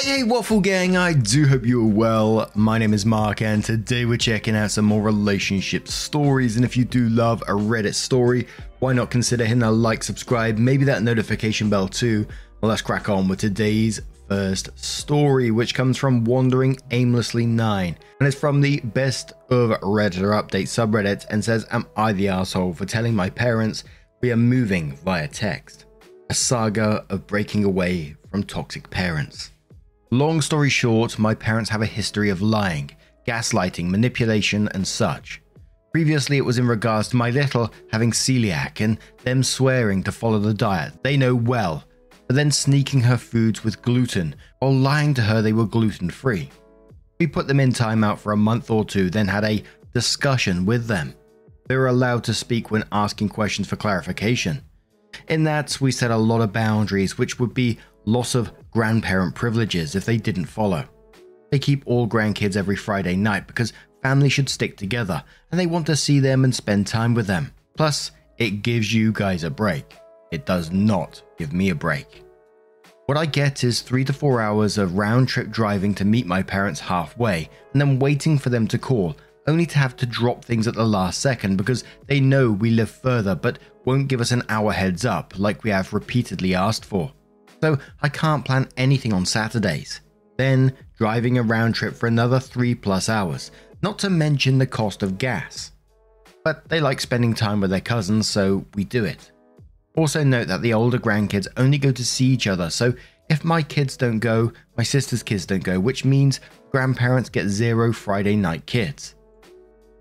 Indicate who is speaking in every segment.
Speaker 1: Hey, hey, Waffle Gang, I do hope you're well. My name is Mark, and today we're checking out some more relationship stories. And if you do love a Reddit story, why not consider hitting that like, subscribe, maybe that notification bell too? Well, let's crack on with today's first story, which comes from Wandering Aimlessly 9. And it's from the best of Redditor update subreddit and says, Am I the asshole for telling my parents we are moving via text? A saga of breaking away from toxic parents. Long story short, my parents have a history of lying, gaslighting, manipulation, and such. Previously, it was in regards to my little having celiac and them swearing to follow the diet they know well, but then sneaking her foods with gluten while lying to her they were gluten free. We put them in timeout for a month or two, then had a discussion with them. They were allowed to speak when asking questions for clarification. In that, we set a lot of boundaries, which would be loss of grandparent privileges if they didn't follow. They keep all grandkids every Friday night because family should stick together and they want to see them and spend time with them. Plus, it gives you guys a break. It does not give me a break. What I get is three to four hours of round trip driving to meet my parents halfway and then waiting for them to call, only to have to drop things at the last second because they know we live further but won't give us an hour heads up like we have repeatedly asked for so I can't plan anything on Saturdays. Then driving a round trip for another 3 plus hours, not to mention the cost of gas. But they like spending time with their cousins, so we do it. Also, note that the older grandkids only go to see each other, so if my kids don't go, my sister's kids don't go, which means grandparents get zero Friday night kids.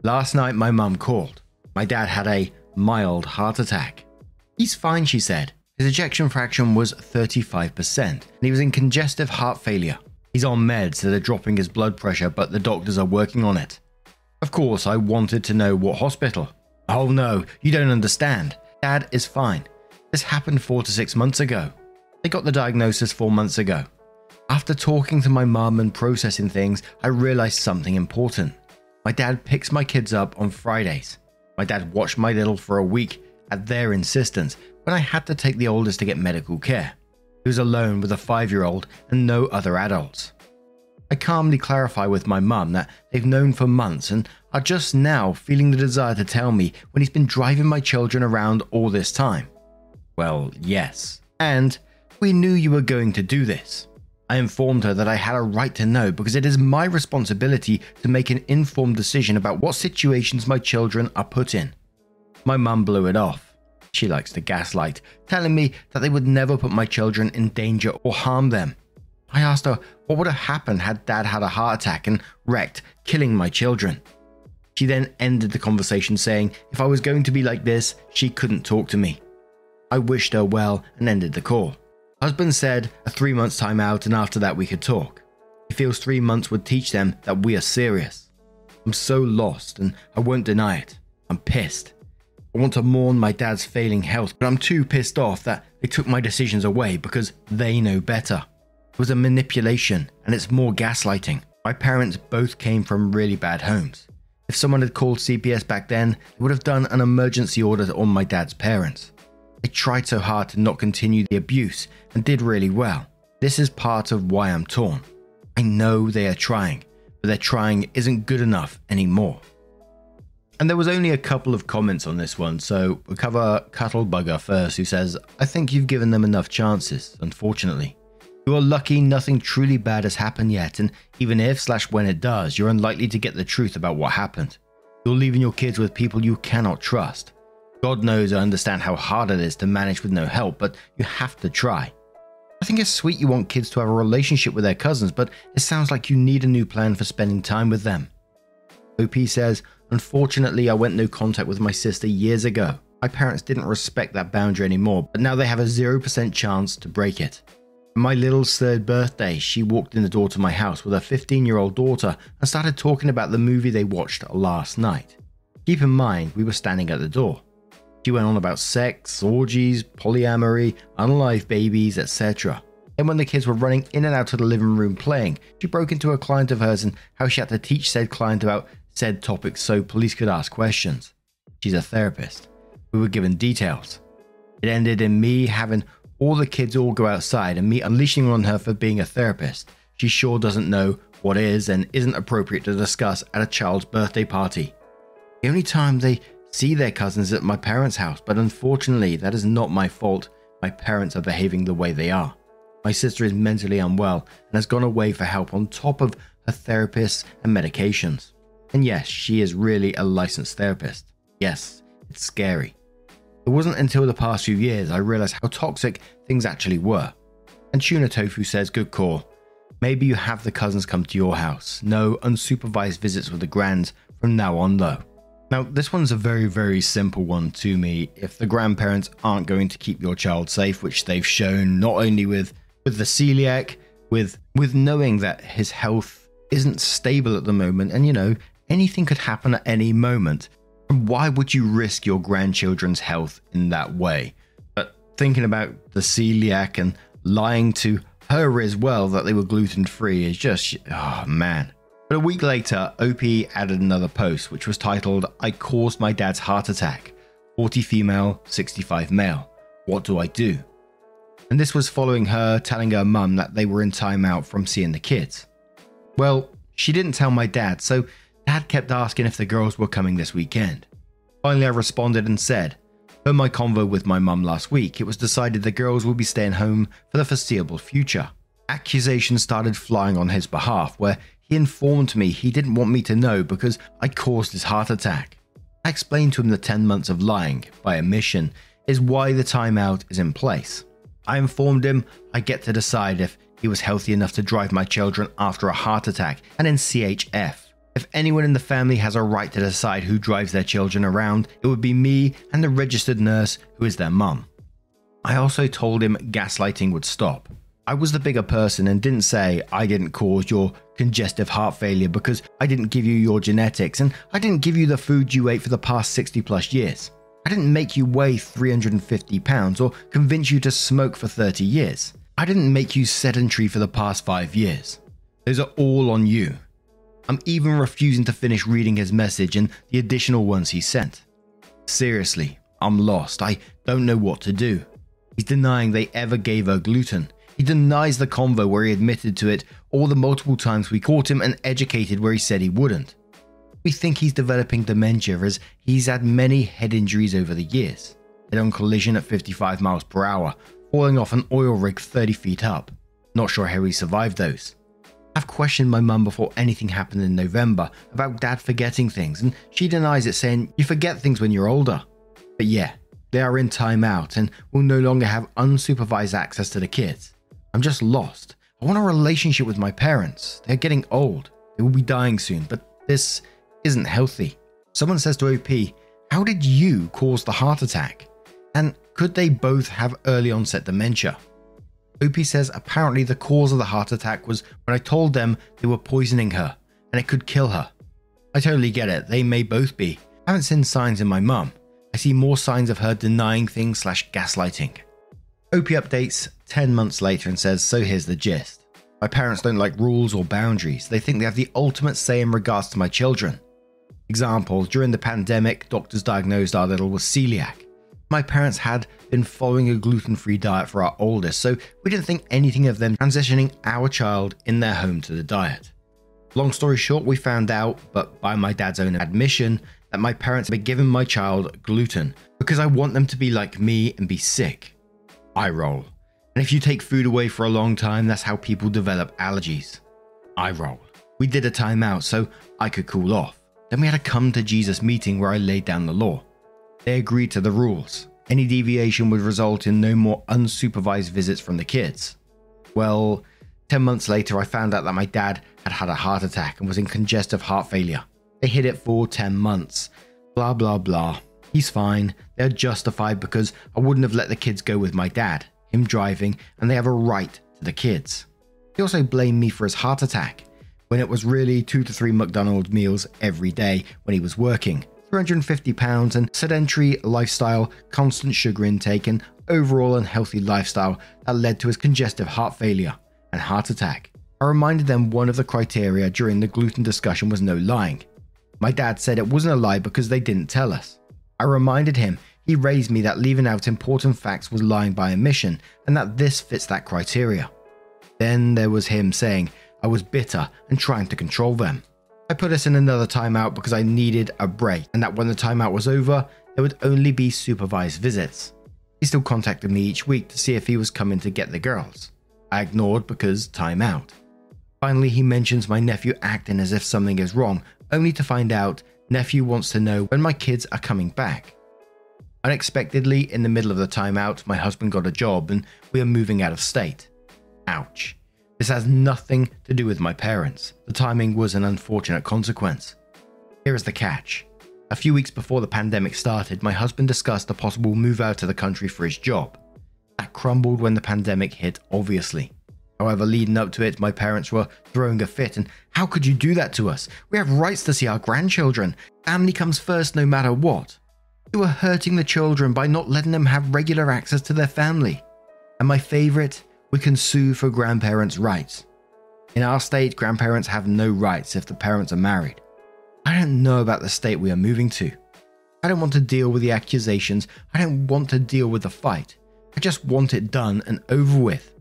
Speaker 1: Last night, my mum called. My dad had a mild heart attack. He's fine, she said. His ejection fraction was 35%, and he was in congestive heart failure. He's on meds that are dropping his blood pressure, but the doctors are working on it. Of course, I wanted to know what hospital. Oh no, you don't understand. Dad is fine. This happened four to six months ago. They got the diagnosis four months ago. After talking to my mum and processing things, I realized something important. My dad picks my kids up on Fridays. My dad watched my little for a week at their insistence, when I had to take the oldest to get medical care. He was alone with a five year old and no other adults. I calmly clarify with my mum that they've known for months and are just now feeling the desire to tell me when he's been driving my children around all this time. Well, yes. And we knew you were going to do this. I informed her that I had a right to know because it is my responsibility to make an informed decision about what situations my children are put in. My mum blew it off. She likes to gaslight, telling me that they would never put my children in danger or harm them. I asked her what would have happened had dad had a heart attack and wrecked, killing my children. She then ended the conversation saying if I was going to be like this, she couldn't talk to me. I wished her well and ended the call. Husband said a three months time out and after that we could talk. He feels three months would teach them that we are serious. I'm so lost and I won't deny it. I'm pissed. I want to mourn my dad's failing health, but I'm too pissed off that they took my decisions away because they know better. It was a manipulation, and it's more gaslighting. My parents both came from really bad homes. If someone had called CPS back then, they would have done an emergency order on my dad's parents. They tried so hard to not continue the abuse and did really well. This is part of why I'm torn. I know they are trying, but their trying isn't good enough anymore. And there was only a couple of comments on this one, so we'll cover Cuttlebugger first, who says, I think you've given them enough chances, unfortunately. You are lucky nothing truly bad has happened yet, and even if slash when it does, you're unlikely to get the truth about what happened. You're leaving your kids with people you cannot trust. God knows I understand how hard it is to manage with no help, but you have to try. I think it's sweet you want kids to have a relationship with their cousins, but it sounds like you need a new plan for spending time with them. OP says, Unfortunately, I went no contact with my sister years ago. My parents didn't respect that boundary anymore, but now they have a 0% chance to break it. On my little's third birthday, she walked in the door to my house with her 15 year old daughter and started talking about the movie they watched last night. Keep in mind, we were standing at the door. She went on about sex, orgies, polyamory, unalive babies, etc. And when the kids were running in and out of the living room playing, she broke into a client of hers and how she had to teach said client about said topics so police could ask questions. She's a therapist. We were given details. It ended in me having all the kids all go outside and me unleashing on her for being a therapist. She sure doesn't know what is and isn't appropriate to discuss at a child's birthday party. The only time they see their cousins at my parents' house, but unfortunately, that is not my fault. My parents are behaving the way they are. My sister is mentally unwell and has gone away for help on top of her therapists and medications. And yes, she is really a licensed therapist. Yes, it's scary. It wasn't until the past few years I realized how toxic things actually were. And Tuna Tofu says, Good call. Maybe you have the cousins come to your house. No unsupervised visits with the grands from now on, though. Now, this one's a very, very simple one to me. If the grandparents aren't going to keep your child safe, which they've shown not only with with the celiac, with with knowing that his health isn't stable at the moment, and you know anything could happen at any moment. Why would you risk your grandchildren's health in that way? But thinking about the celiac and lying to her as well that they were gluten free is just oh man. But a week later, OP added another post which was titled, I caused my dad's heart attack. 40 female, 65 male. What do I do? And this was following her telling her mum that they were in timeout from seeing the kids. Well, she didn't tell my dad, so dad kept asking if the girls were coming this weekend. Finally, I responded and said, Per my convo with my mum last week, it was decided the girls will be staying home for the foreseeable future. Accusations started flying on his behalf, where he informed me he didn't want me to know because I caused his heart attack. I explained to him the 10 months of lying, by omission, is why the timeout is in place. I informed him I get to decide if he was healthy enough to drive my children after a heart attack and in CHF. If anyone in the family has a right to decide who drives their children around, it would be me and the registered nurse who is their mum. I also told him gaslighting would stop. I was the bigger person and didn't say I didn't cause your congestive heart failure because I didn't give you your genetics and I didn't give you the food you ate for the past 60 plus years. I didn't make you weigh 350 pounds or convince you to smoke for 30 years. I didn't make you sedentary for the past 5 years. Those are all on you. I'm even refusing to finish reading his message and the additional ones he sent. Seriously, I'm lost. I don't know what to do. He's denying they ever gave her gluten. He denies the convo where he admitted to it or the multiple times we caught him and educated where he said he wouldn't. We think he's developing dementia as he's had many head injuries over the years. Head on collision at 55 miles per hour, falling off an oil rig 30 feet up. Not sure how he survived those. I've questioned my mum before anything happened in November about dad forgetting things, and she denies it, saying, You forget things when you're older. But yeah, they are in timeout and will no longer have unsupervised access to the kids. I'm just lost. I want a relationship with my parents. They're getting old. They will be dying soon, but this isn't healthy. Someone says to OP, How did you cause the heart attack? And could they both have early onset dementia? OP says apparently the cause of the heart attack was when I told them they were poisoning her and it could kill her. I totally get it, they may both be. I haven't seen signs in my mum. I see more signs of her denying things slash gaslighting. OP updates 10 months later and says, So here's the gist. My parents don't like rules or boundaries. They think they have the ultimate say in regards to my children. Example, during the pandemic, doctors diagnosed our little with celiac. My parents had been following a gluten free diet for our oldest, so we didn't think anything of them transitioning our child in their home to the diet. Long story short, we found out, but by my dad's own admission, that my parents had been giving my child gluten because I want them to be like me and be sick. I roll. And if you take food away for a long time, that's how people develop allergies. I roll. We did a timeout so I could cool off. Then we had a come to Jesus meeting where I laid down the law. They agreed to the rules. Any deviation would result in no more unsupervised visits from the kids. Well, 10 months later, I found out that my dad had had a heart attack and was in congestive heart failure. They hid it for 10 months. Blah, blah, blah. He's fine, they're justified because I wouldn't have let the kids go with my dad, him driving, and they have a right to the kids. He also blamed me for his heart attack, when it was really two to three McDonald's meals every day when he was working. 350 pounds and sedentary lifestyle, constant sugar intake, and overall unhealthy lifestyle that led to his congestive heart failure and heart attack. I reminded them one of the criteria during the gluten discussion was no lying. My dad said it wasn't a lie because they didn't tell us. I reminded him he raised me that leaving out important facts was lying by omission and that this fits that criteria. Then there was him saying I was bitter and trying to control them. I put us in another timeout because I needed a break, and that when the timeout was over, there would only be supervised visits. He still contacted me each week to see if he was coming to get the girls. I ignored because timeout. Finally, he mentions my nephew acting as if something is wrong, only to find out nephew wants to know when my kids are coming back. Unexpectedly, in the middle of the timeout, my husband got a job and we are moving out of state. Ouch. This has nothing to do with my parents. The timing was an unfortunate consequence. Here is the catch. A few weeks before the pandemic started, my husband discussed a possible move out of the country for his job. That crumbled when the pandemic hit, obviously. However, leading up to it, my parents were throwing a fit, and how could you do that to us? We have rights to see our grandchildren. Family comes first no matter what. You are hurting the children by not letting them have regular access to their family. And my favourite, we can sue for grandparents' rights. In our state, grandparents have no rights if the parents are married. I don't know about the state we are moving to. I don't want to deal with the accusations. I don't want to deal with the fight. I just want it done and over with.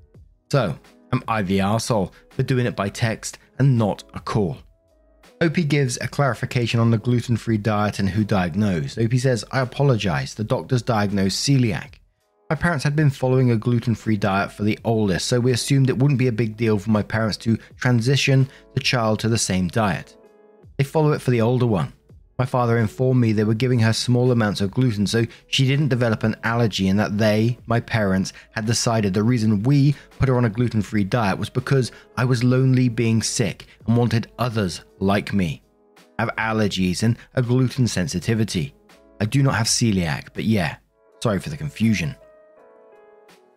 Speaker 1: So, am I the arsehole for doing it by text and not a call? OP gives a clarification on the gluten free diet and who diagnosed. OP says, I apologize. The doctors diagnosed celiac. My parents had been following a gluten free diet for the oldest, so we assumed it wouldn't be a big deal for my parents to transition the child to the same diet. They follow it for the older one. My father informed me they were giving her small amounts of gluten so she didn't develop an allergy, and that they, my parents, had decided the reason we put her on a gluten free diet was because I was lonely being sick and wanted others like me. I have allergies and a gluten sensitivity. I do not have celiac, but yeah, sorry for the confusion.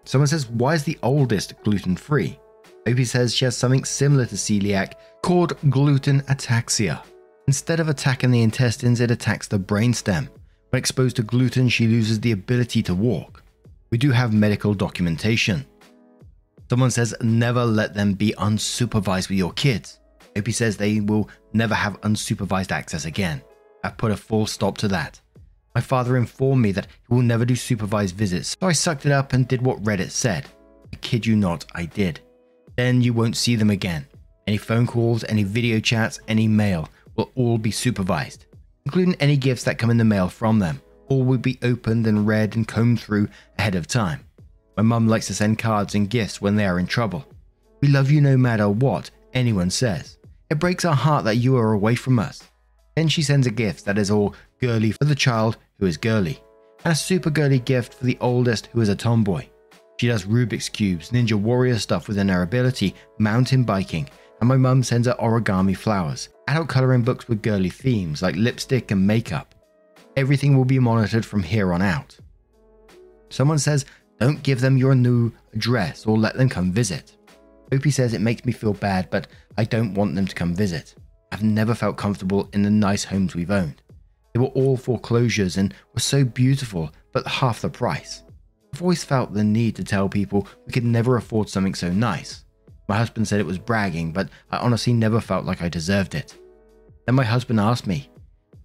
Speaker 1: Someone says, Why is the oldest gluten free? OP says she has something similar to celiac called gluten ataxia. Instead of attacking the intestines, it attacks the brainstem. When exposed to gluten, she loses the ability to walk. We do have medical documentation. Someone says, Never let them be unsupervised with your kids. OP says they will never have unsupervised access again. I've put a full stop to that. My father informed me that he will never do supervised visits, so I sucked it up and did what Reddit said. I kid you not, I did. Then you won't see them again. Any phone calls, any video chats, any mail will all be supervised, including any gifts that come in the mail from them. All will be opened and read and combed through ahead of time. My mum likes to send cards and gifts when they are in trouble. We love you no matter what anyone says. It breaks our heart that you are away from us. Then she sends a gift that is all girly for the child who is girly, and a super girly gift for the oldest who is a tomboy. She does Rubik's Cubes, Ninja Warrior stuff within her ability, mountain biking, and my mum sends her origami flowers, adult colouring books with girly themes like lipstick and makeup. Everything will be monitored from here on out. Someone says, don't give them your new address or let them come visit. OP says it makes me feel bad, but I don't want them to come visit. I've never felt comfortable in the nice homes we've owned. They were all foreclosures and were so beautiful, but half the price. I've always felt the need to tell people we could never afford something so nice. My husband said it was bragging, but I honestly never felt like I deserved it. Then my husband asked me,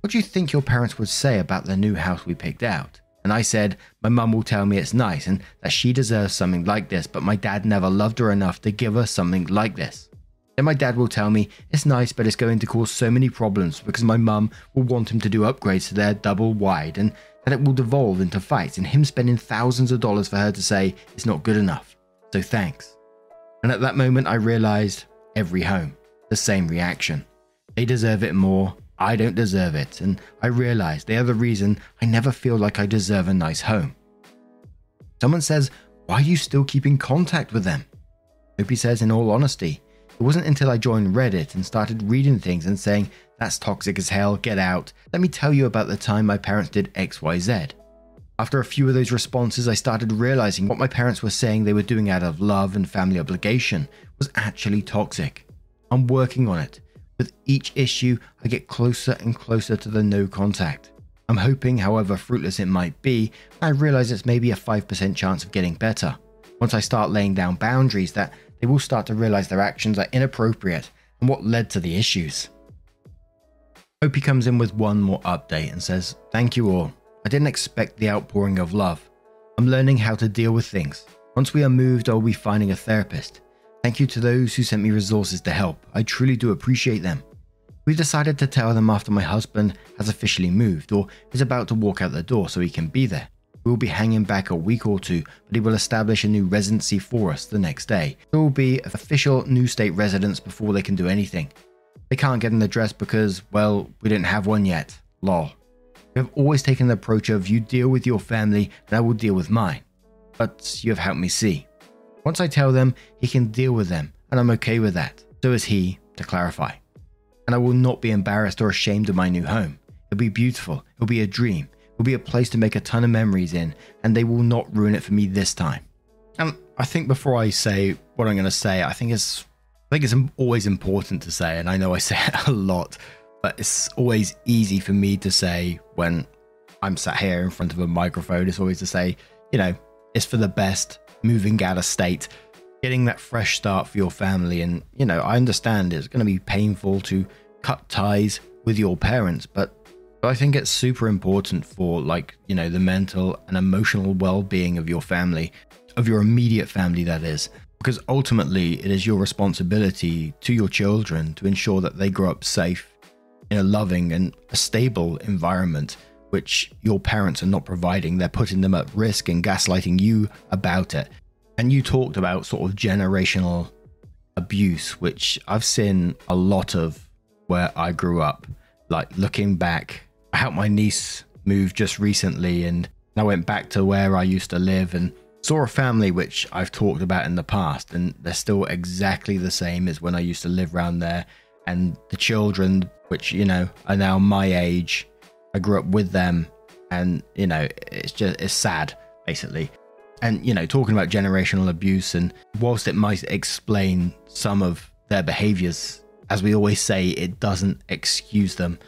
Speaker 1: What do you think your parents would say about the new house we picked out? And I said, My mum will tell me it's nice and that she deserves something like this, but my dad never loved her enough to give her something like this. Then my dad will tell me it's nice, but it's going to cause so many problems because my mum will want him to do upgrades to their double wide and that it will devolve into fights and him spending thousands of dollars for her to say it's not good enough. So thanks. And at that moment, I realized every home, the same reaction. They deserve it more. I don't deserve it. And I realized they are the reason I never feel like I deserve a nice home. Someone says, Why are you still keeping contact with them? OP says, in all honesty, it wasn't until I joined Reddit and started reading things and saying That's toxic as hell. Get out. Let me tell you about the time my parents did XYZ. After a few of those responses, I started realizing what my parents were saying they were doing out of love and family obligation was actually toxic. I'm working on it. With each issue, I get closer and closer to the no contact. I'm hoping, however fruitless it might be, I realize it's maybe a 5% chance of getting better. Once I start laying down boundaries, that they will start to realize their actions are inappropriate and what led to the issues. OP comes in with one more update and says, Thank you all. I didn't expect the outpouring of love. I'm learning how to deal with things. Once we are moved, I'll be finding a therapist. Thank you to those who sent me resources to help. I truly do appreciate them. We decided to tell them after my husband has officially moved or is about to walk out the door so he can be there. We will be hanging back a week or two, but he will establish a new residency for us the next day. There will be official new state residents before they can do anything. They can't get an address because, well, we didn't have one yet. Lol. We have always taken the approach of you deal with your family and I will deal with mine. But you have helped me see. Once I tell them, he can deal with them, and I'm okay with that. So is he, to clarify and I will not be embarrassed or ashamed of my new home. It'll be beautiful, it'll be a dream, it'll be a place to make a ton of memories in, and they will not ruin it for me this time. And I think before I say what I'm going to say, I think it's I think it's always important to say, and I know I say it a lot, but it's always easy for me to say when I'm sat here in front of a microphone. It's always to say, you know, it's for the best, moving out of state, getting that fresh start for your family. And, you know, I understand it's going to be painful to cut ties with your parents, but I think it's super important for, like, you know, the mental and emotional well being of your family, of your immediate family, that is. Because ultimately, it is your responsibility to your children to ensure that they grow up safe in a loving and a stable environment, which your parents are not providing. They're putting them at risk and gaslighting you about it. And you talked about sort of generational abuse, which I've seen a lot of where I grew up. Like looking back, I helped my niece move just recently, and I went back to where I used to live and saw a family which I've talked about in the past, and they're still exactly the same as when I used to live around there. And the children, which you know are now my age, I grew up with them, and you know it's just it's sad basically and, you know, talking about generational abuse, and whilst it might explain some of their behaviors, as we always say, it doesn't excuse them.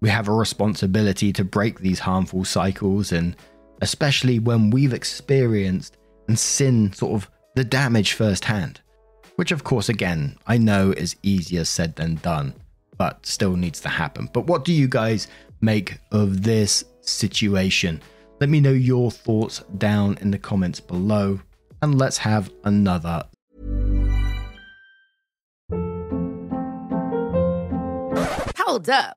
Speaker 1: We have a responsibility to break these harmful cycles, and especially when we've experienced and seen sort of the damage firsthand. Which, of course, again, I know is easier said than done, but still needs to happen. But what do you guys make of this situation? Let me know your thoughts down in the comments below, and let's have another.
Speaker 2: Hold up.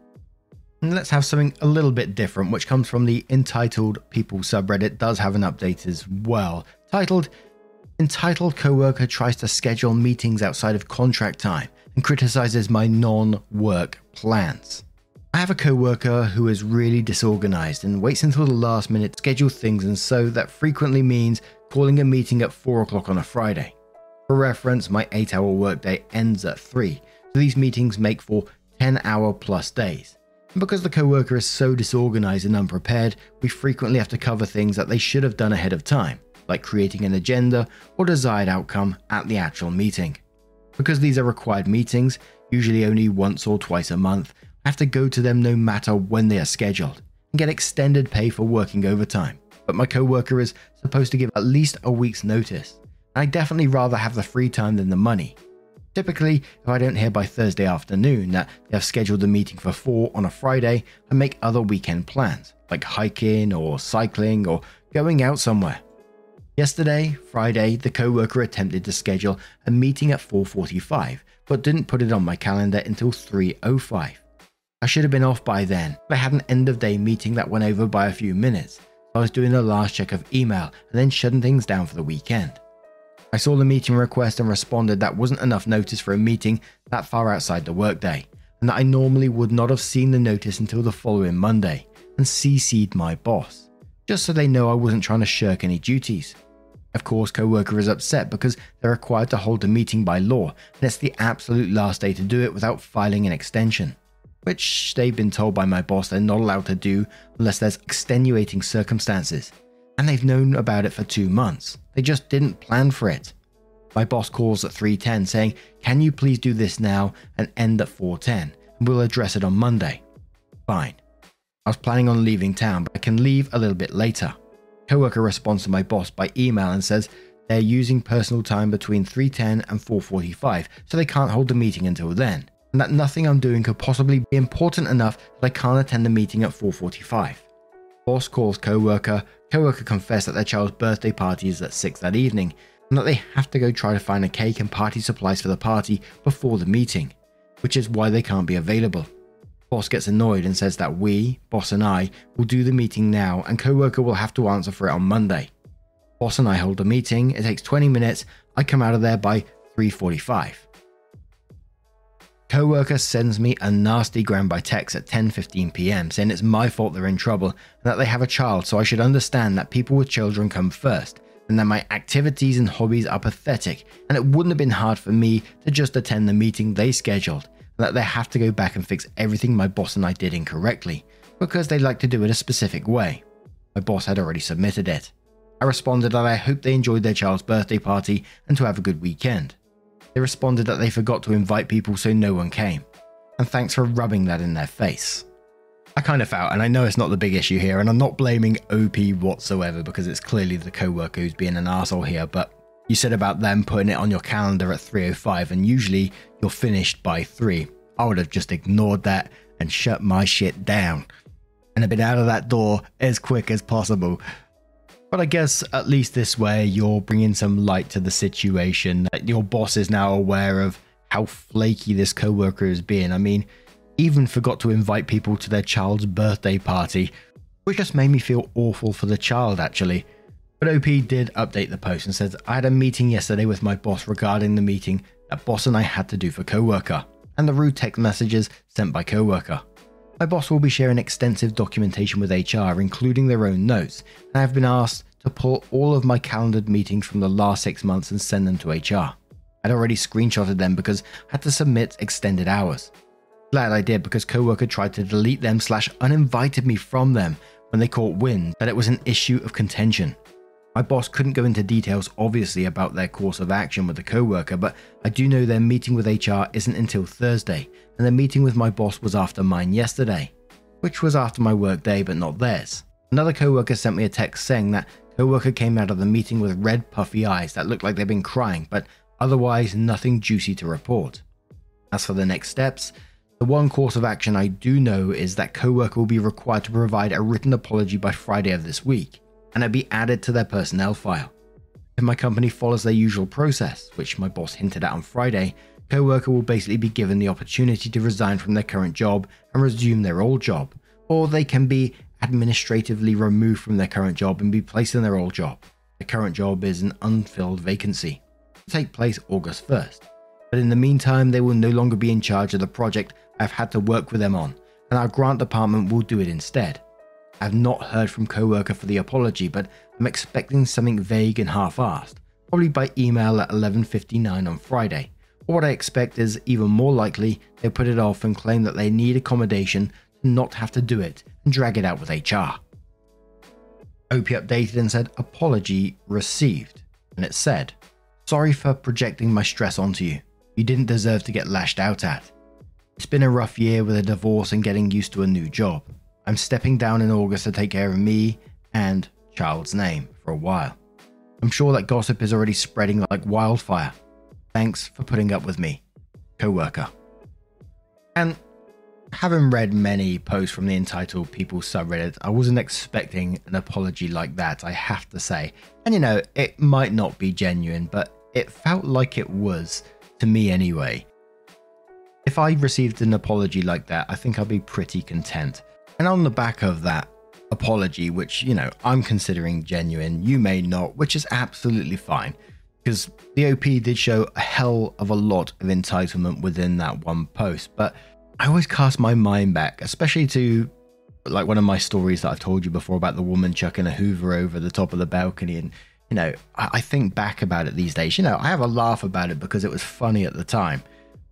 Speaker 1: And let's have something a little bit different, which comes from the Entitled People subreddit, does have an update as well. Titled, Entitled Coworker Tries to Schedule Meetings Outside of Contract Time and Criticizes My Non Work Plans. I have a coworker who is really disorganized and waits until the last minute to schedule things, and so that frequently means calling a meeting at 4 o'clock on a Friday. For reference, my 8 hour workday ends at 3, so these meetings make for 10 hour plus days. Because the coworker is so disorganized and unprepared, we frequently have to cover things that they should have done ahead of time, like creating an agenda or desired outcome at the actual meeting. Because these are required meetings, usually only once or twice a month, I have to go to them no matter when they are scheduled and get extended pay for working overtime. But my coworker is supposed to give at least a week's notice. And I definitely rather have the free time than the money. Typically, if I don't hear by Thursday afternoon that they have scheduled a meeting for 4 on a Friday, I make other weekend plans, like hiking or cycling or going out somewhere. Yesterday, Friday, the coworker attempted to schedule a meeting at 4:45, but didn't put it on my calendar until 3:05. I should have been off by then, but I had an end of day meeting that went over by a few minutes. So I was doing a last check of email and then shutting things down for the weekend. I saw the meeting request and responded that wasn't enough notice for a meeting that far outside the workday, and that I normally would not have seen the notice until the following Monday, and CC'd my boss, just so they know I wasn't trying to shirk any duties. Of course, coworker is upset because they're required to hold a meeting by law, and it's the absolute last day to do it without filing an extension, which they've been told by my boss they're not allowed to do unless there's extenuating circumstances. And they've known about it for two months. They just didn't plan for it. My boss calls at 3:10 saying, "Can you please do this now and end at 4:10, and we'll address it on Monday." Fine. I was planning on leaving town, but I can leave a little bit later. Coworker responds to my boss by email and says they're using personal time between 3:10 and 4:45, so they can't hold the meeting until then, and that nothing I'm doing could possibly be important enough that I can't attend the meeting at 4:45. Boss calls coworker. Coworker confess that their child's birthday party is at 6 that evening, and that they have to go try to find a cake and party supplies for the party before the meeting, which is why they can't be available. Boss gets annoyed and says that we, Boss and I, will do the meeting now and coworker will have to answer for it on Monday. Boss and I hold a meeting, it takes 20 minutes, I come out of there by 3:45. Coworker sends me a nasty gram by text at 10:15 p.m. saying it's my fault they're in trouble and that they have a child so I should understand that people with children come first and that my activities and hobbies are pathetic and it wouldn't have been hard for me to just attend the meeting they scheduled and that they have to go back and fix everything my boss and I did incorrectly because they like to do it a specific way. My boss had already submitted it. I responded that I hope they enjoyed their child's birthday party and to have a good weekend. They responded that they forgot to invite people so no one came. And thanks for rubbing that in their face. I kind of felt, and I know it's not the big issue here, and I'm not blaming OP whatsoever because it's clearly the co-worker who's being an asshole here, but you said about them putting it on your calendar at 3.05 and usually you're finished by 3. I would have just ignored that and shut my shit down and have been out of that door as quick as possible. But I guess at least this way you're bringing some light to the situation. Your boss is now aware of how flaky this coworker is being. I mean, even forgot to invite people to their child's birthday party, which just made me feel awful for the child actually. But OP did update the post and said, I had a meeting yesterday with my boss regarding the meeting that boss and I had to do for coworker, and the rude text messages sent by coworker. My boss will be sharing extensive documentation with HR, including their own notes, and I have been asked to pull all of my calendared meetings from the last six months and send them to HR. I'd already screenshotted them because I had to submit extended hours. Glad I did because coworker tried to delete them slash uninvited me from them when they caught wind that it was an issue of contention. My boss couldn't go into details obviously about their course of action with the coworker, but I do know their meeting with HR isn't until Thursday, and their meeting with my boss was after mine yesterday, which was after my work day but not theirs. Another coworker sent me a text saying that coworker came out of the meeting with red puffy eyes that looked like they'd been crying, but otherwise nothing juicy to report. As for the next steps, the one course of action I do know is that coworker will be required to provide a written apology by Friday of this week and it'll be added to their personnel file. If my company follows their usual process, which my boss hinted at on Friday, co-worker will basically be given the opportunity to resign from their current job and resume their old job, or they can be administratively removed from their current job and be placed in their old job. The current job is an unfilled vacancy. To take place August 1st. But in the meantime, they will no longer be in charge of the project I've had to work with them on, and our grant department will do it instead. I've not heard from coworker for the apology, but I'm expecting something vague and half-assed, probably by email at 11:59 on Friday. Or what I expect is even more likely they'll put it off and claim that they need accommodation to not have to do it and drag it out with HR. OP updated and said apology received, and it said, "Sorry for projecting my stress onto you. You didn't deserve to get lashed out at. It's been a rough year with a divorce and getting used to a new job. I'm stepping down in August to take care of me and child's name for a while. I'm sure that gossip is already spreading like wildfire. Thanks for putting up with me, co worker. And having read many posts from the entitled people subreddit, I wasn't expecting an apology like that, I have to say. And you know, it might not be genuine, but it felt like it was, to me anyway. If I received an apology like that, I think I'd be pretty content. And on the back of that apology, which, you know, I'm considering genuine, you may not, which is absolutely fine. Because the OP did show a hell of a lot of entitlement within that one post. But I always cast my mind back, especially to like one of my stories that I've told you before about the woman chucking a Hoover over the top of the balcony. And, you know, I, I think back about it these days. You know, I have a laugh about it because it was funny at the time.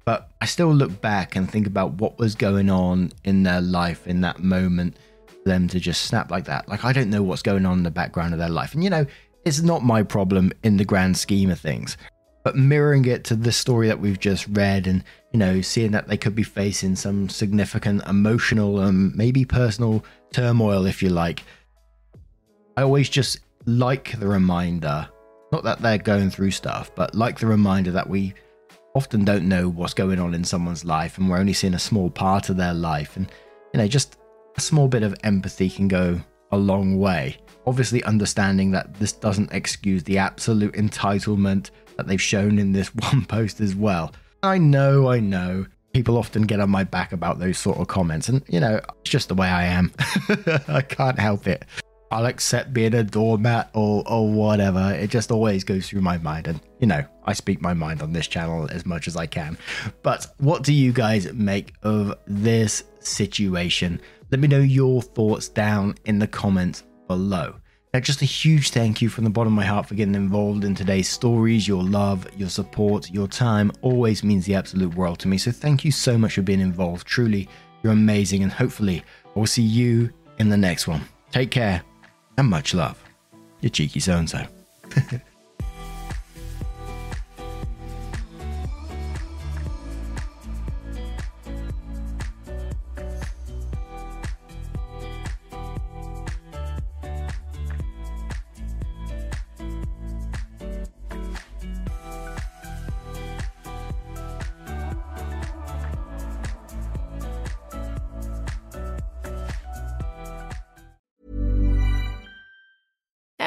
Speaker 1: But I still look back and think about what was going on in their life in that moment for them to just snap like that. Like, I don't know what's going on in the background of their life. And, you know, it's not my problem in the grand scheme of things. But mirroring it to the story that we've just read and, you know, seeing that they could be facing some significant emotional and maybe personal turmoil, if you like, I always just like the reminder, not that they're going through stuff, but like the reminder that we often don't know what's going on in someone's life and we're only seeing a small part of their life. And, you know, just a small bit of empathy can go a long way. Obviously, understanding that this doesn't excuse the absolute entitlement that they've shown in this one post as well. I know, I know. People often get on my back about those sort of comments, and you know, it's just the way I am. I can't help it. I'll accept being a doormat or or whatever. It just always goes through my mind, and you know, I speak my mind on this channel as much as I can. But what do you guys make of this situation? Let me know your thoughts down in the comments below. Now, just a huge thank you from the bottom of my heart for getting involved in today's stories. Your love, your support, your time always means the absolute world to me. So, thank you so much for being involved. Truly, you're amazing. And hopefully, I will see you in the next one. Take care and much love. Your cheeky so and so.